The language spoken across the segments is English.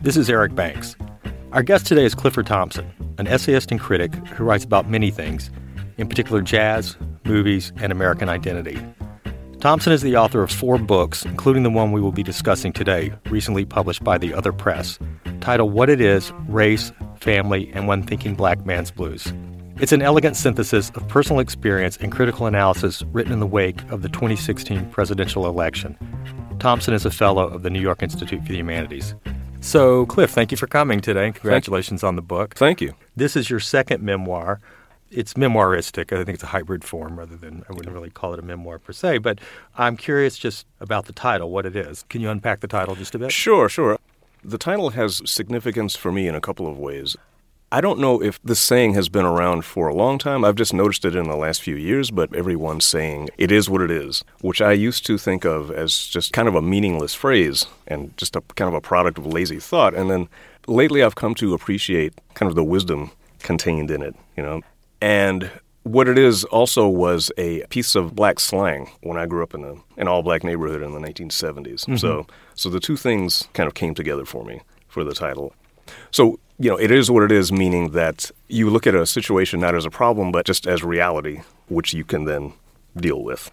this is Eric Banks. Our guest today is Clifford Thompson, an essayist and critic who writes about many things, in particular jazz, movies, and American identity. Thompson is the author of four books, including the one we will be discussing today, recently published by the Other Press, titled What It Is Race, Family, and One Thinking Black Man's Blues. It's an elegant synthesis of personal experience and critical analysis written in the wake of the 2016 presidential election. Thompson is a fellow of the New York Institute for the Humanities. So, Cliff, thank you for coming today. Congratulations on the book. Thank you. This is your second memoir. It's memoiristic. I think it's a hybrid form rather than, I wouldn't really call it a memoir per se. But I'm curious just about the title, what it is. Can you unpack the title just a bit? Sure, sure. The title has significance for me in a couple of ways. I don't know if this saying has been around for a long time. I've just noticed it in the last few years, but everyone's saying it is what it is, which I used to think of as just kind of a meaningless phrase and just a kind of a product of lazy thought. And then lately I've come to appreciate kind of the wisdom contained in it, you know. And what it is also was a piece of black slang when I grew up in a, an all black neighborhood in the 1970s. Mm-hmm. So so the two things kind of came together for me for the title. So you know, it is what it is, meaning that you look at a situation not as a problem, but just as reality, which you can then deal with.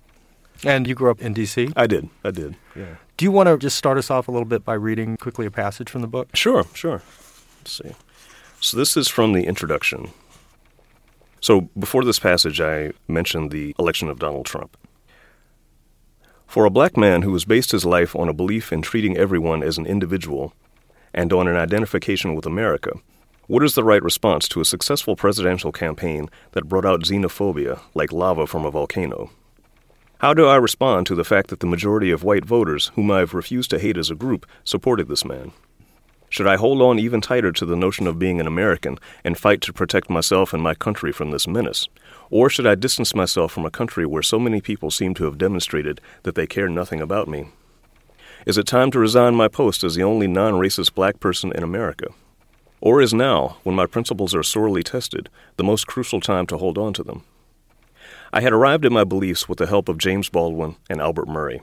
And you grew up in D.C.? I did. I did. Yeah. Do you want to just start us off a little bit by reading quickly a passage from the book? Sure, sure. Let's see. So this is from the introduction. So before this passage, I mentioned the election of Donald Trump. For a black man who has based his life on a belief in treating everyone as an individual and on an identification with America. What is the right response to a successful presidential campaign that brought out xenophobia like lava from a volcano? How do I respond to the fact that the majority of white voters, whom I've refused to hate as a group, supported this man? Should I hold on even tighter to the notion of being an American and fight to protect myself and my country from this menace? Or should I distance myself from a country where so many people seem to have demonstrated that they care nothing about me? Is it time to resign my post as the only non racist black person in America? Or is now, when my principles are sorely tested, the most crucial time to hold on to them? I had arrived at my beliefs with the help of James Baldwin and Albert Murray.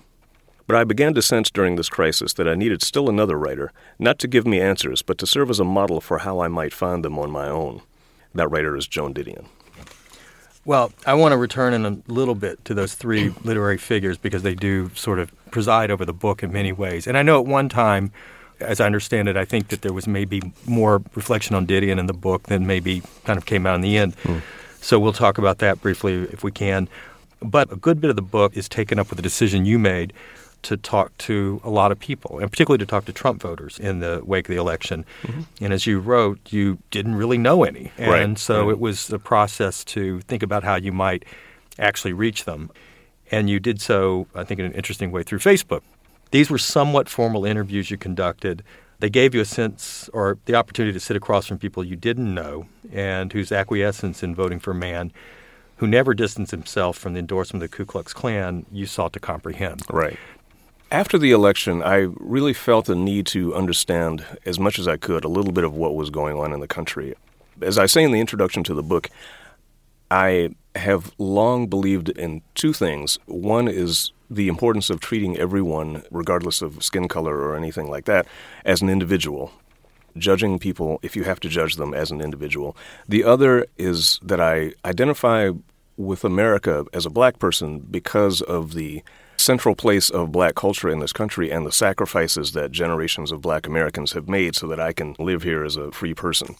But I began to sense during this crisis that I needed still another writer, not to give me answers, but to serve as a model for how I might find them on my own. That writer is Joan Didion. Well, I want to return in a little bit to those three literary figures because they do sort of preside over the book in many ways. And I know at one time, as I understand it, I think that there was maybe more reflection on Didion in the book than maybe kind of came out in the end. Mm. So we'll talk about that briefly if we can. But a good bit of the book is taken up with the decision you made to talk to a lot of people, and particularly to talk to Trump voters in the wake of the election. Mm-hmm. And as you wrote, you didn't really know any. And right. so right. it was a process to think about how you might actually reach them. And you did so, I think, in an interesting way through Facebook. These were somewhat formal interviews you conducted. They gave you a sense or the opportunity to sit across from people you didn't know and whose acquiescence in voting for a man who never distanced himself from the endorsement of the Ku Klux Klan you sought to comprehend. Right. After the election, I really felt the need to understand as much as I could a little bit of what was going on in the country. As I say in the introduction to the book, I have long believed in two things. One is the importance of treating everyone, regardless of skin color or anything like that, as an individual. Judging people, if you have to judge them as an individual. The other is that I identify with America as a black person because of the central place of black culture in this country and the sacrifices that generations of black Americans have made so that I can live here as a free person.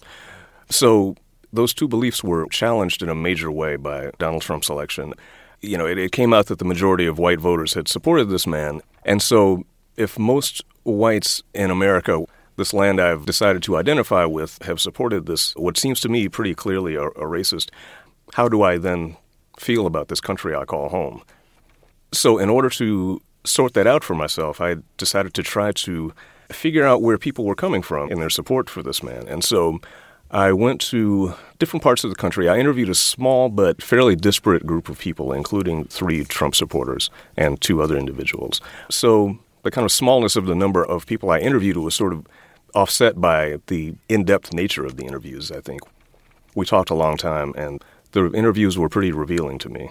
So those two beliefs were challenged in a major way by Donald Trump's election. You know, it, it came out that the majority of white voters had supported this man. And so if most whites in America this land I've decided to identify with have supported this, what seems to me pretty clearly a, a, racist, how do I then feel about this country I call home? So, in order to sort that out for myself, I decided to try to figure out where people were coming from in their support for this man. And so I went to different parts of the country. I interviewed a small but fairly disparate group of people, including three Trump supporters and two other individuals. So the kind of smallness of the number of people I interviewed was sort of offset by the in depth nature of the interviews, I think. We talked a long time, and the interviews were pretty revealing to me.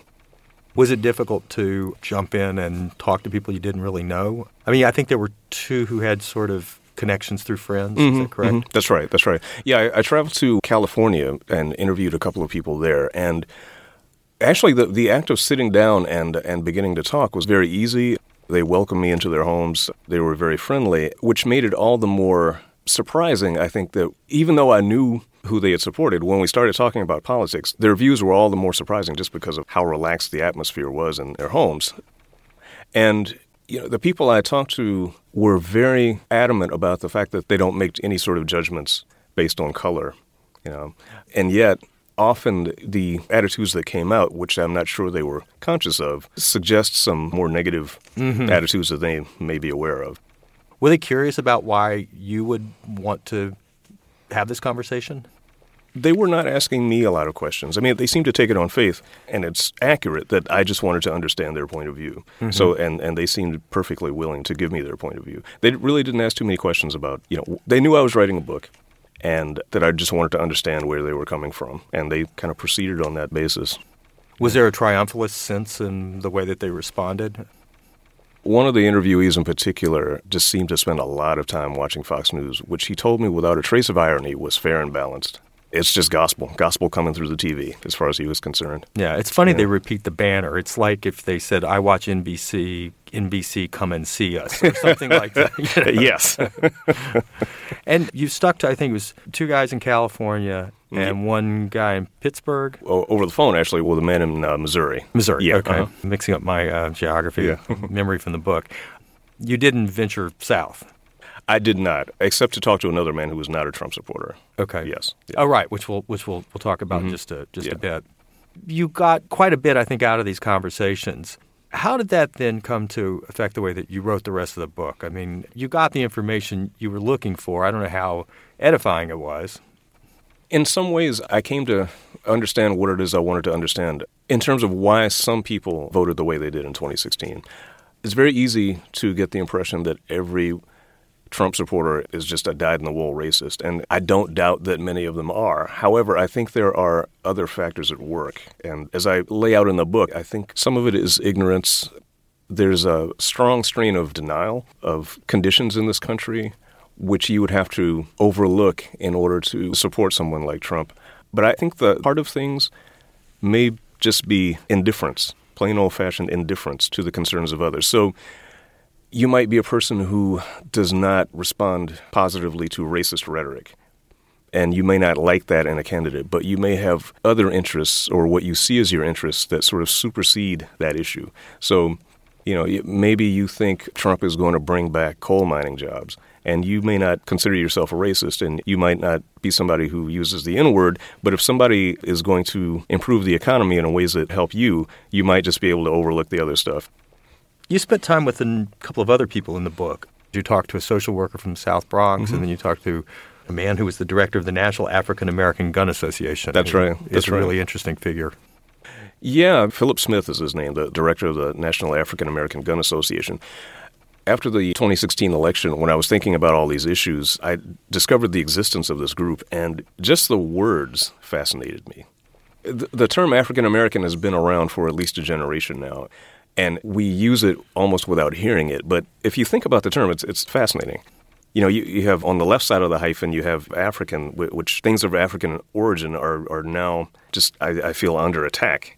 Was it difficult to jump in and talk to people you didn't really know? I mean, I think there were two who had sort of connections through friends. Mm-hmm, Is that correct? Mm-hmm. That's right. That's right. Yeah, I, I, traveled to California and interviewed a couple of people there, and actually, the the act of sitting down and and beginning to talk was very easy. They welcomed me into their homes. They were very friendly, which made it all the more surprising. I think that even though I knew who they had supported, when we started talking about politics, their views were all the more surprising just because of how relaxed the atmosphere was in their homes. And you know, the people I talked to were very adamant about the fact that they don't make any sort of judgments based on color, you know. And yet, often the attitudes that came out, which I'm not sure they were conscious of, suggest some more negative mm-hmm. attitudes that they may be aware of. Were they curious about why you would want to have this conversation? They were not asking me a lot of questions. I mean, they seemed to take it on faith, and it's accurate that I just wanted to understand their point of view. Mm-hmm. So, and and they seemed perfectly willing to give me their point of view. They really didn't ask too many questions about, you know, they knew I was writing a book, and that I just wanted to understand where they were coming from, and they kind of proceeded on that basis. Was there a triumphalist sense in the way that they responded? One of the interviewees in particular just seemed to spend a lot of time watching Fox News, which he told me without a trace of irony was fair and balanced it's just gospel, gospel coming through the TV as far as he was concerned. Yeah, it's funny yeah. they repeat the banner. It's like if they said, "I watch NBC, NBC, come and see us," or something like that. You know? Yes. and you stuck to, I think it was two guys in California and one guy in Pittsburgh. over the phone, actually, with a man in uh, Missouri. Missouri. Yeah. Okay. Uh-huh. Mixing up my uh, geography yeah. memory from the book. You didn't venture south. I did not, except to talk to another man who was not a Trump supporter. Okay. Yes. Yeah. Oh, right. Which we'll which we'll we'll talk about mm-hmm. just a just yeah. a bit. You got quite a bit, I think, out of these conversations. How did that then come to affect the way that you wrote the rest of the book? I mean, you got the information you were looking for. I don't know how edifying it was. In some ways, I came to understand what it is I wanted to understand in terms of why some people voted the way they did in 2016. It's very easy to get the impression that every Trump supporter is just a dyed in the wool racist. And I don't doubt that many of them are. However, I think there are other factors at work. And as I lay out in the book, I think some of it is ignorance. There's a strong strain of denial of conditions in this country, which you would have to overlook in order to support someone like Trump. But I think the part of things may just be indifference, plain old fashioned indifference to the concerns of others. So you might be a person who does not respond positively to racist rhetoric. And you may not like that in a candidate, but you may have other interests or what you see as your interests that sort of supersede that issue. So, you know, maybe you think Trump is going to bring back coal mining jobs, and you may not consider yourself a racist, and you might not be somebody who uses the N word, but if somebody is going to improve the economy in ways that help you, you might just be able to overlook the other stuff. You spent time with a couple of other people in the book. You talked to a social worker from South Bronx, mm-hmm. and then you talked to a man who was the director of the National African American Gun Association. That's right. It's a right. really interesting figure. Yeah, Philip Smith is his name, the director of the National African American Gun Association. After the 2016 election, when I was thinking about all these issues, I discovered the existence of this group, and just the words fascinated me. The, the term African American has been around for at least a generation now and we use it almost without hearing it. But if you think about the term, it's, it's fascinating. You know, you, you have on the left side of the hyphen, you have African, which things of African origin are, are now just, I, I feel, under attack.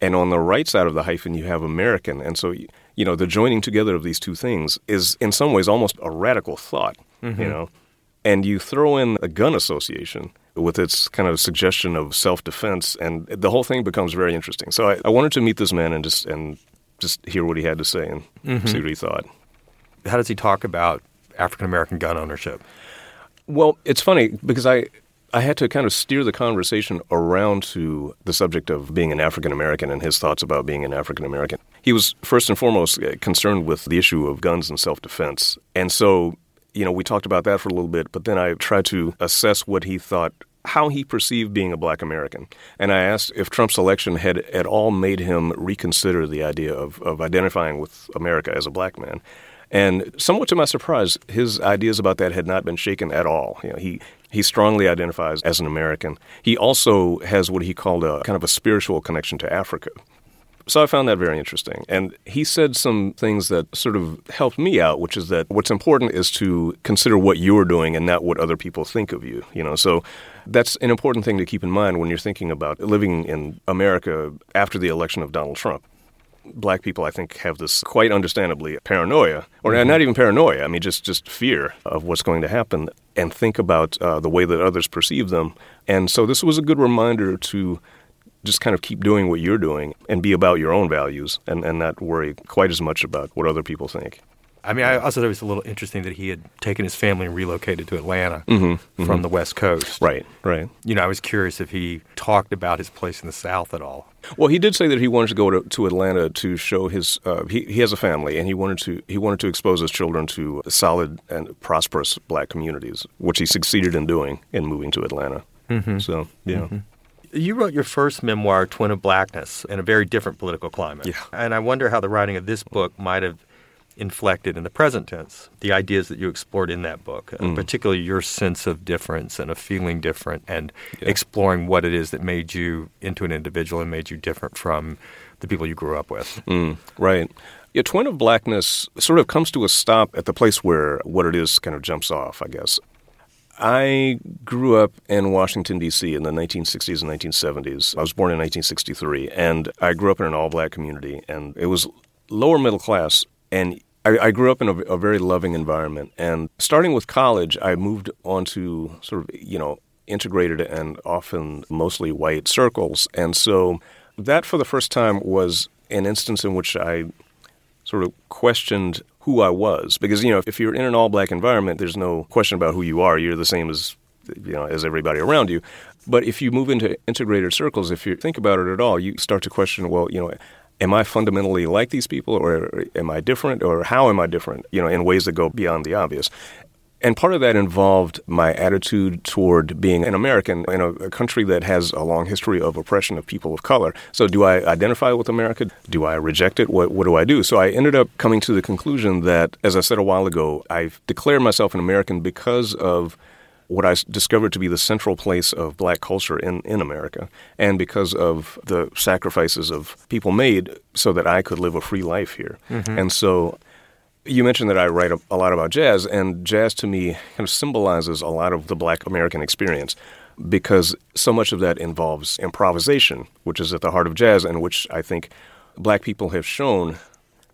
And on the right side of the hyphen, you have American. And so, you know, the joining together of these two things is in some ways almost a radical thought, mm-hmm. you know. And you throw in a gun association, with its kind of suggestion of self-defense, and the whole thing becomes very interesting. So I, I wanted to meet this man and just and just hear what he had to say and mm-hmm. see what he thought. How does he talk about African American gun ownership? Well, it's funny because I I had to kind of steer the conversation around to the subject of being an African American and his thoughts about being an African American. He was first and foremost uh, concerned with the issue of guns and self defense. And so you know, we talked about that for a little bit, but then I tried to assess what he thought how he perceived being a black American. And I asked if Trump's election had at all made him reconsider the idea of, of identifying with America as a black man. And somewhat to my surprise, his ideas about that had not been shaken at all. You know, he he strongly identifies as an American. He also has what he called a kind of a spiritual connection to Africa. So I found that very interesting. And he said some things that sort of helped me out, which is that what's important is to consider what you're doing and not what other people think of you. You know, so that's an important thing to keep in mind when you're thinking about living in America after the election of Donald Trump black people, I think, have this quite understandably paranoia, or mm-hmm. not even paranoia. I mean, just just fear of what's going to happen, and think about uh, the way that others perceive them. And so, this was a good reminder to just kind of keep doing what you're doing and be about your own values and, and not worry quite as much about what other people think. I mean, I also thought it was a little interesting that he had taken his family and relocated to Atlanta mm-hmm, mm-hmm. from the West Coast. Right, right. You know, I was curious if he talked about his place in the South at all. Well, he did say that he wanted to go to, to Atlanta to show his. Uh, he, he has a family, and he wanted to he wanted to expose his children to solid and prosperous black communities, which he succeeded in doing in moving to Atlanta. Mm-hmm. So, yeah. You wrote your first memoir, Twin of Blackness, in a very different political climate. Yeah. And I wonder how the writing of this book might have inflected in the present tense the ideas that you explored in that book, mm. particularly your sense of difference and of feeling different and yeah. exploring what it is that made you into an individual and made you different from the people you grew up with. Mm, right. Yeah, Twin of Blackness sort of comes to a stop at the place where what it is kind of jumps off, I guess. I grew up in Washington, D.C. in the 1960s and 1970s. I was born in 1963, and I grew up in an all black community, and it was lower middle class. And I, I grew up in a, a, very loving environment. And starting with college, I moved on to sort of, you know, integrated and often mostly white circles. And so that for the first time was an instance in which I sort of questioned who I was. Because you know if you're in an all black environment there's no question about who you are. You're the same as you know as everybody around you. But if you move into integrated circles if you think about it at all you start to question well you know am I fundamentally like these people or am I different or how am I different you know in ways that go beyond the obvious and part of that involved my attitude toward being an American in a, a, country that has a long history of oppression of people of color. So, do I identify with America? Do I reject it? What, what do I do? So, I ended up coming to the conclusion that, as I said a while ago, I've declared myself an American because of what I discovered to be the central place of black culture in, in America, and because of the sacrifices of people made so that I could live a free life here. Mm-hmm. And so you mentioned that I write a, a, lot about jazz, and jazz to me kind of symbolizes a lot of the black American experience because so much of that involves improvisation, which is at the heart of jazz, and which I think black people have shown,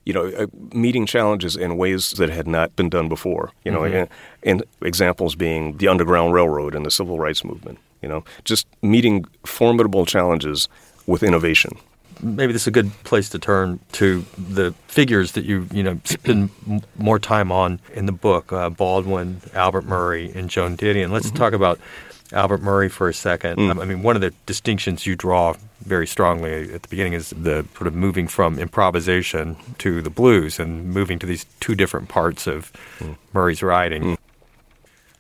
you know, uh, meeting challenges in ways that had not been done before. You know, mm-hmm. and, and examples being the Underground Railroad and the Civil Rights Movement. You know, just meeting formidable challenges with innovation maybe this is a good place to turn to the figures that you you know spend more time on in the book: uh, Baldwin, Albert Murray, and Joan Didion. Let's mm-hmm. talk about Albert Murray for a second. Mm. I mean, one of the distinctions you draw very strongly at the beginning is the sort of moving from improvisation to the blues and moving to these two different parts of mm. Murray's writing. Mm.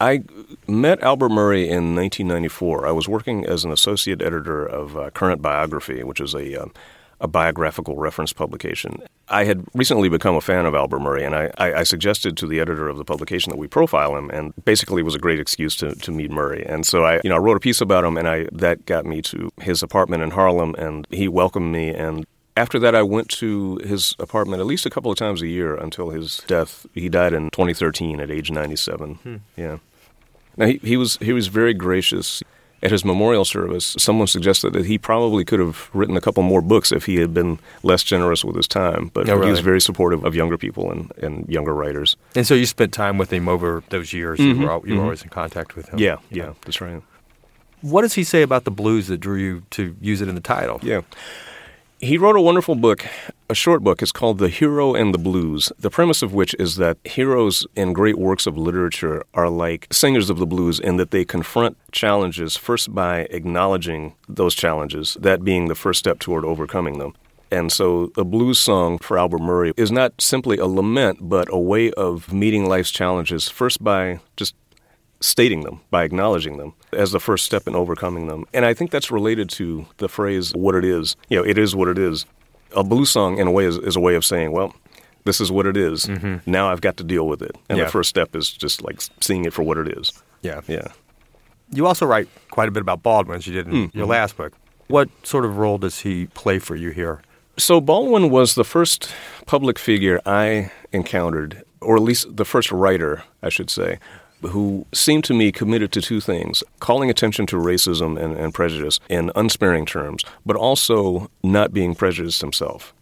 I met Albert Murray in 1994. I was working as an associate editor of uh, Current Biography, which is a um, a biographical reference publication. I had recently become a fan of Albert Murray, and I, I, I, suggested to the editor of the publication that we profile him, and basically it was a great excuse to, to meet Murray. And so I, you know, I wrote a piece about him, and I that got me to his apartment in Harlem, and he welcomed me. And after that, I went to his apartment at least a couple of times a year until his death. He died in 2013 at age 97. Hmm. Yeah. Now he, he was he was very gracious at his memorial service, someone suggested that he probably could have written a couple more books if he had been less generous with his time. But oh, really? he was very supportive of younger people and, and younger writers. And so you spent time with him over those years. Mm-hmm. You, were, you were mm-hmm. always in contact with him. Yeah, yeah, yeah, that's right. What does he say about the blues that drew you to use it in the title? Yeah. He wrote a wonderful book, a short book. It's called The Hero and the Blues, the premise of which is that heroes in great works of literature are like singers of the blues in that they confront challenges first by acknowledging those challenges, that being the first step toward overcoming them. And so a blues song for Albert Murray is not simply a lament, but a way of meeting life's challenges first by just stating them, by acknowledging them as the first step in overcoming them. And I think that's related to the phrase, what it is. You know, it is what it is. A blues song, in a way, is, is a way of saying, well, this is what it is. Mm-hmm. Now I've got to deal with it. And Yeah. the first step is just like seeing it for what it is. Yeah. Yeah. You also write quite a bit about Baldwin, as you did in Mm-hmm. your last book. What sort of role does he play for you here? So Baldwin was the first public figure I encountered, or at least the first writer, I should say, who seemed to me committed to two things calling attention to racism and, and prejudice in unsparing terms, but also not being prejudiced himself.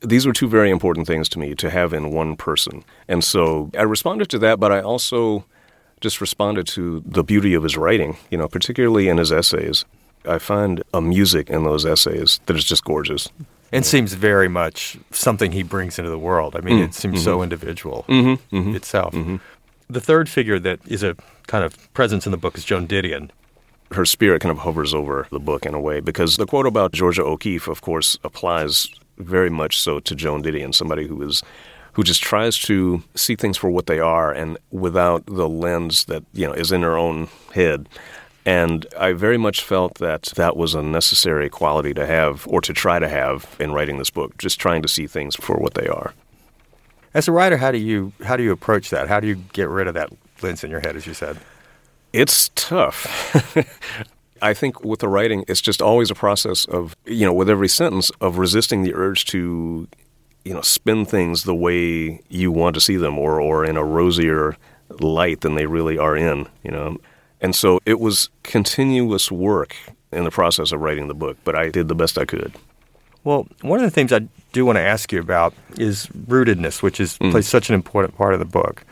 These were two very important things to me to have in one person. And so I responded to that, but I also just responded to the beauty of his writing, you know, particularly in his essays. I find a music in those essays that is just gorgeous. And seems very much something he brings into the world. I mean, mm, it seems mm-hmm. so individual Mm-hmm, mm-hmm. itself. Mm-hmm. The third figure that is a kind of presence in the book is Joan Didion. her spirit kind of hovers over the book in a way because the quote about Georgia O'Keeffe, of course, applies very much so to Joan Didion, somebody who is who just tries to see things for what they are and without the lens that you know is in her own head. And I very much felt that that was a necessary quality to have or to try to have in writing this book, just trying to see things for what they are. As a writer, how do you how do you approach that? How do you get rid of that lens in your head, as you said? It's tough. I think with the writing, it's just always a process of, you know, with every sentence, of resisting the urge to, you know, spin things the way you want to see them or, or in a rosier light than they really are in, you know. And so it was continuous work in the process of writing the book, but I did the best I could. Well, one of the things I do want to ask you about is rootedness, which is mm. plays such an important part of the book.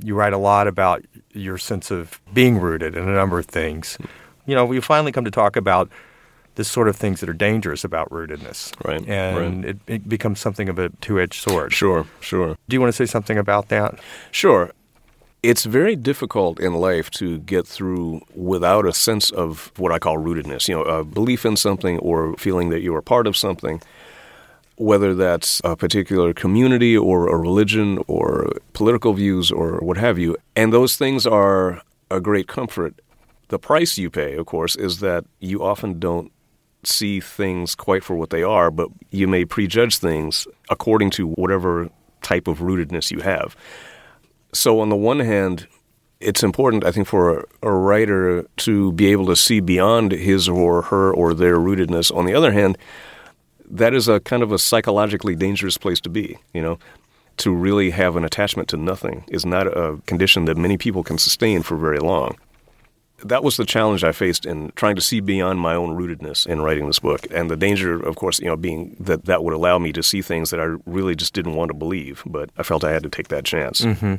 You write a lot about your sense of being rooted in a number of things. You know, we finally come to talk about the sort of things that are dangerous about rootedness, Right, And It, it becomes something of a two-edged sword. Sure, sure. Do you want to say something about that? Sure. It's very difficult in life to get through without a sense of what I call rootedness, you know, a belief in something or feeling that you are part of something, whether that's a particular community or a religion or political views or what have you. And those things are a great comfort. The price you pay, of course, is that you often don't see things quite for what they are, but you may prejudge things according to whatever type of rootedness you have. So, on the one hand, it's important, I think, for a, a writer to be able to see beyond his or her or their rootedness. On the other hand, that is a kind of a psychologically dangerous place to be, you know. To really have an attachment to nothing is not a condition that many people can sustain for very long. That was the challenge I faced in trying to see beyond my own rootedness in writing this book, and the danger, of course, you know, being that that would allow me to see things that I really just didn't want to believe. But I felt I had to take that chance. Mm-hmm.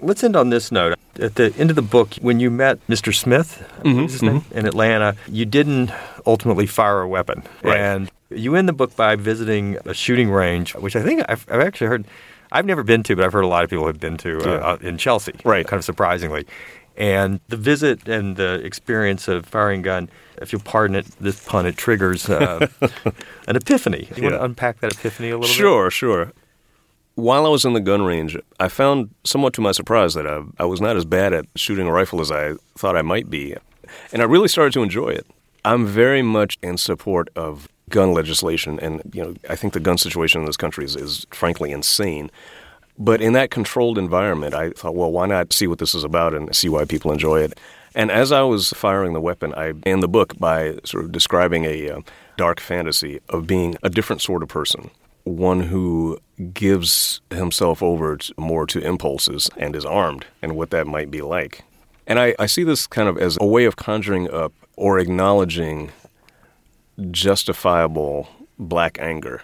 Let's end on this note. At the end of the book, when you met Mr. Smith I believe is his name, in Atlanta, you didn't ultimately fire a weapon. Right. And you end the book by visiting a shooting range, which I think I've, I've actually heard, I've never been to, but I've heard a lot of people have been to uh, Yeah. uh, in Chelsea, Right. kind of surprisingly. And the visit and the experience of firing a gun, if you'll pardon it, this pun, it triggers uh, an epiphany. Do you want to unpack that epiphany a little bit? Sure, sure. While I was in the gun range, I found, somewhat to my surprise, that I, I was not as bad at shooting a rifle as I thought I might be. And I really started to enjoy it. I'm very much in support of gun legislation, and you know, I think the gun situation in this country is, is frankly insane. But in that controlled environment, I thought, well, why not see what this is about and see why people enjoy it? And as I was firing the weapon, I began the book by sort of describing a uh, dark fantasy of being a different sort of person, one who gives himself over more to impulses and is armed, and what that might be like. And I, I see this kind of as a way of conjuring up or acknowledging justifiable black anger.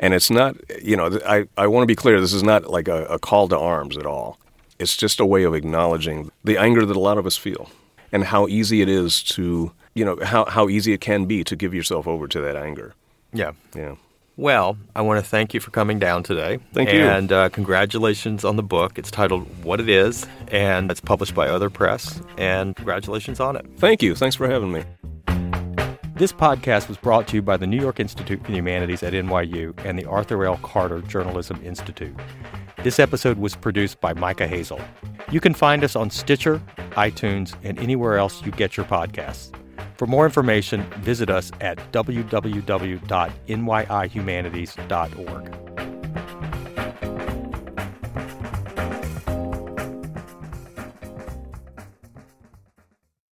And it's not, you know, I, I want to be clear, this is not like a, a call to arms at all. It's just a way of acknowledging the anger that a lot of us feel and how easy it is to, you know, how, how easy it can be to give yourself over to that anger. Yeah. Yeah. Well, I want to thank you for coming down today. Thank you. And uh, congratulations on the book. It's titled What It Is, and it's published by Other Press. And congratulations on it. Thank you. Thanks for having me. This podcast was brought to you by the New York Institute for the Humanities at NYU and the Arthur L. Carter Journalism Institute. This episode was produced by Micah Hazel. You can find us on Stitcher, iTunes, and anywhere else you get your podcasts. For more information, visit us at www.nyihumanities.org.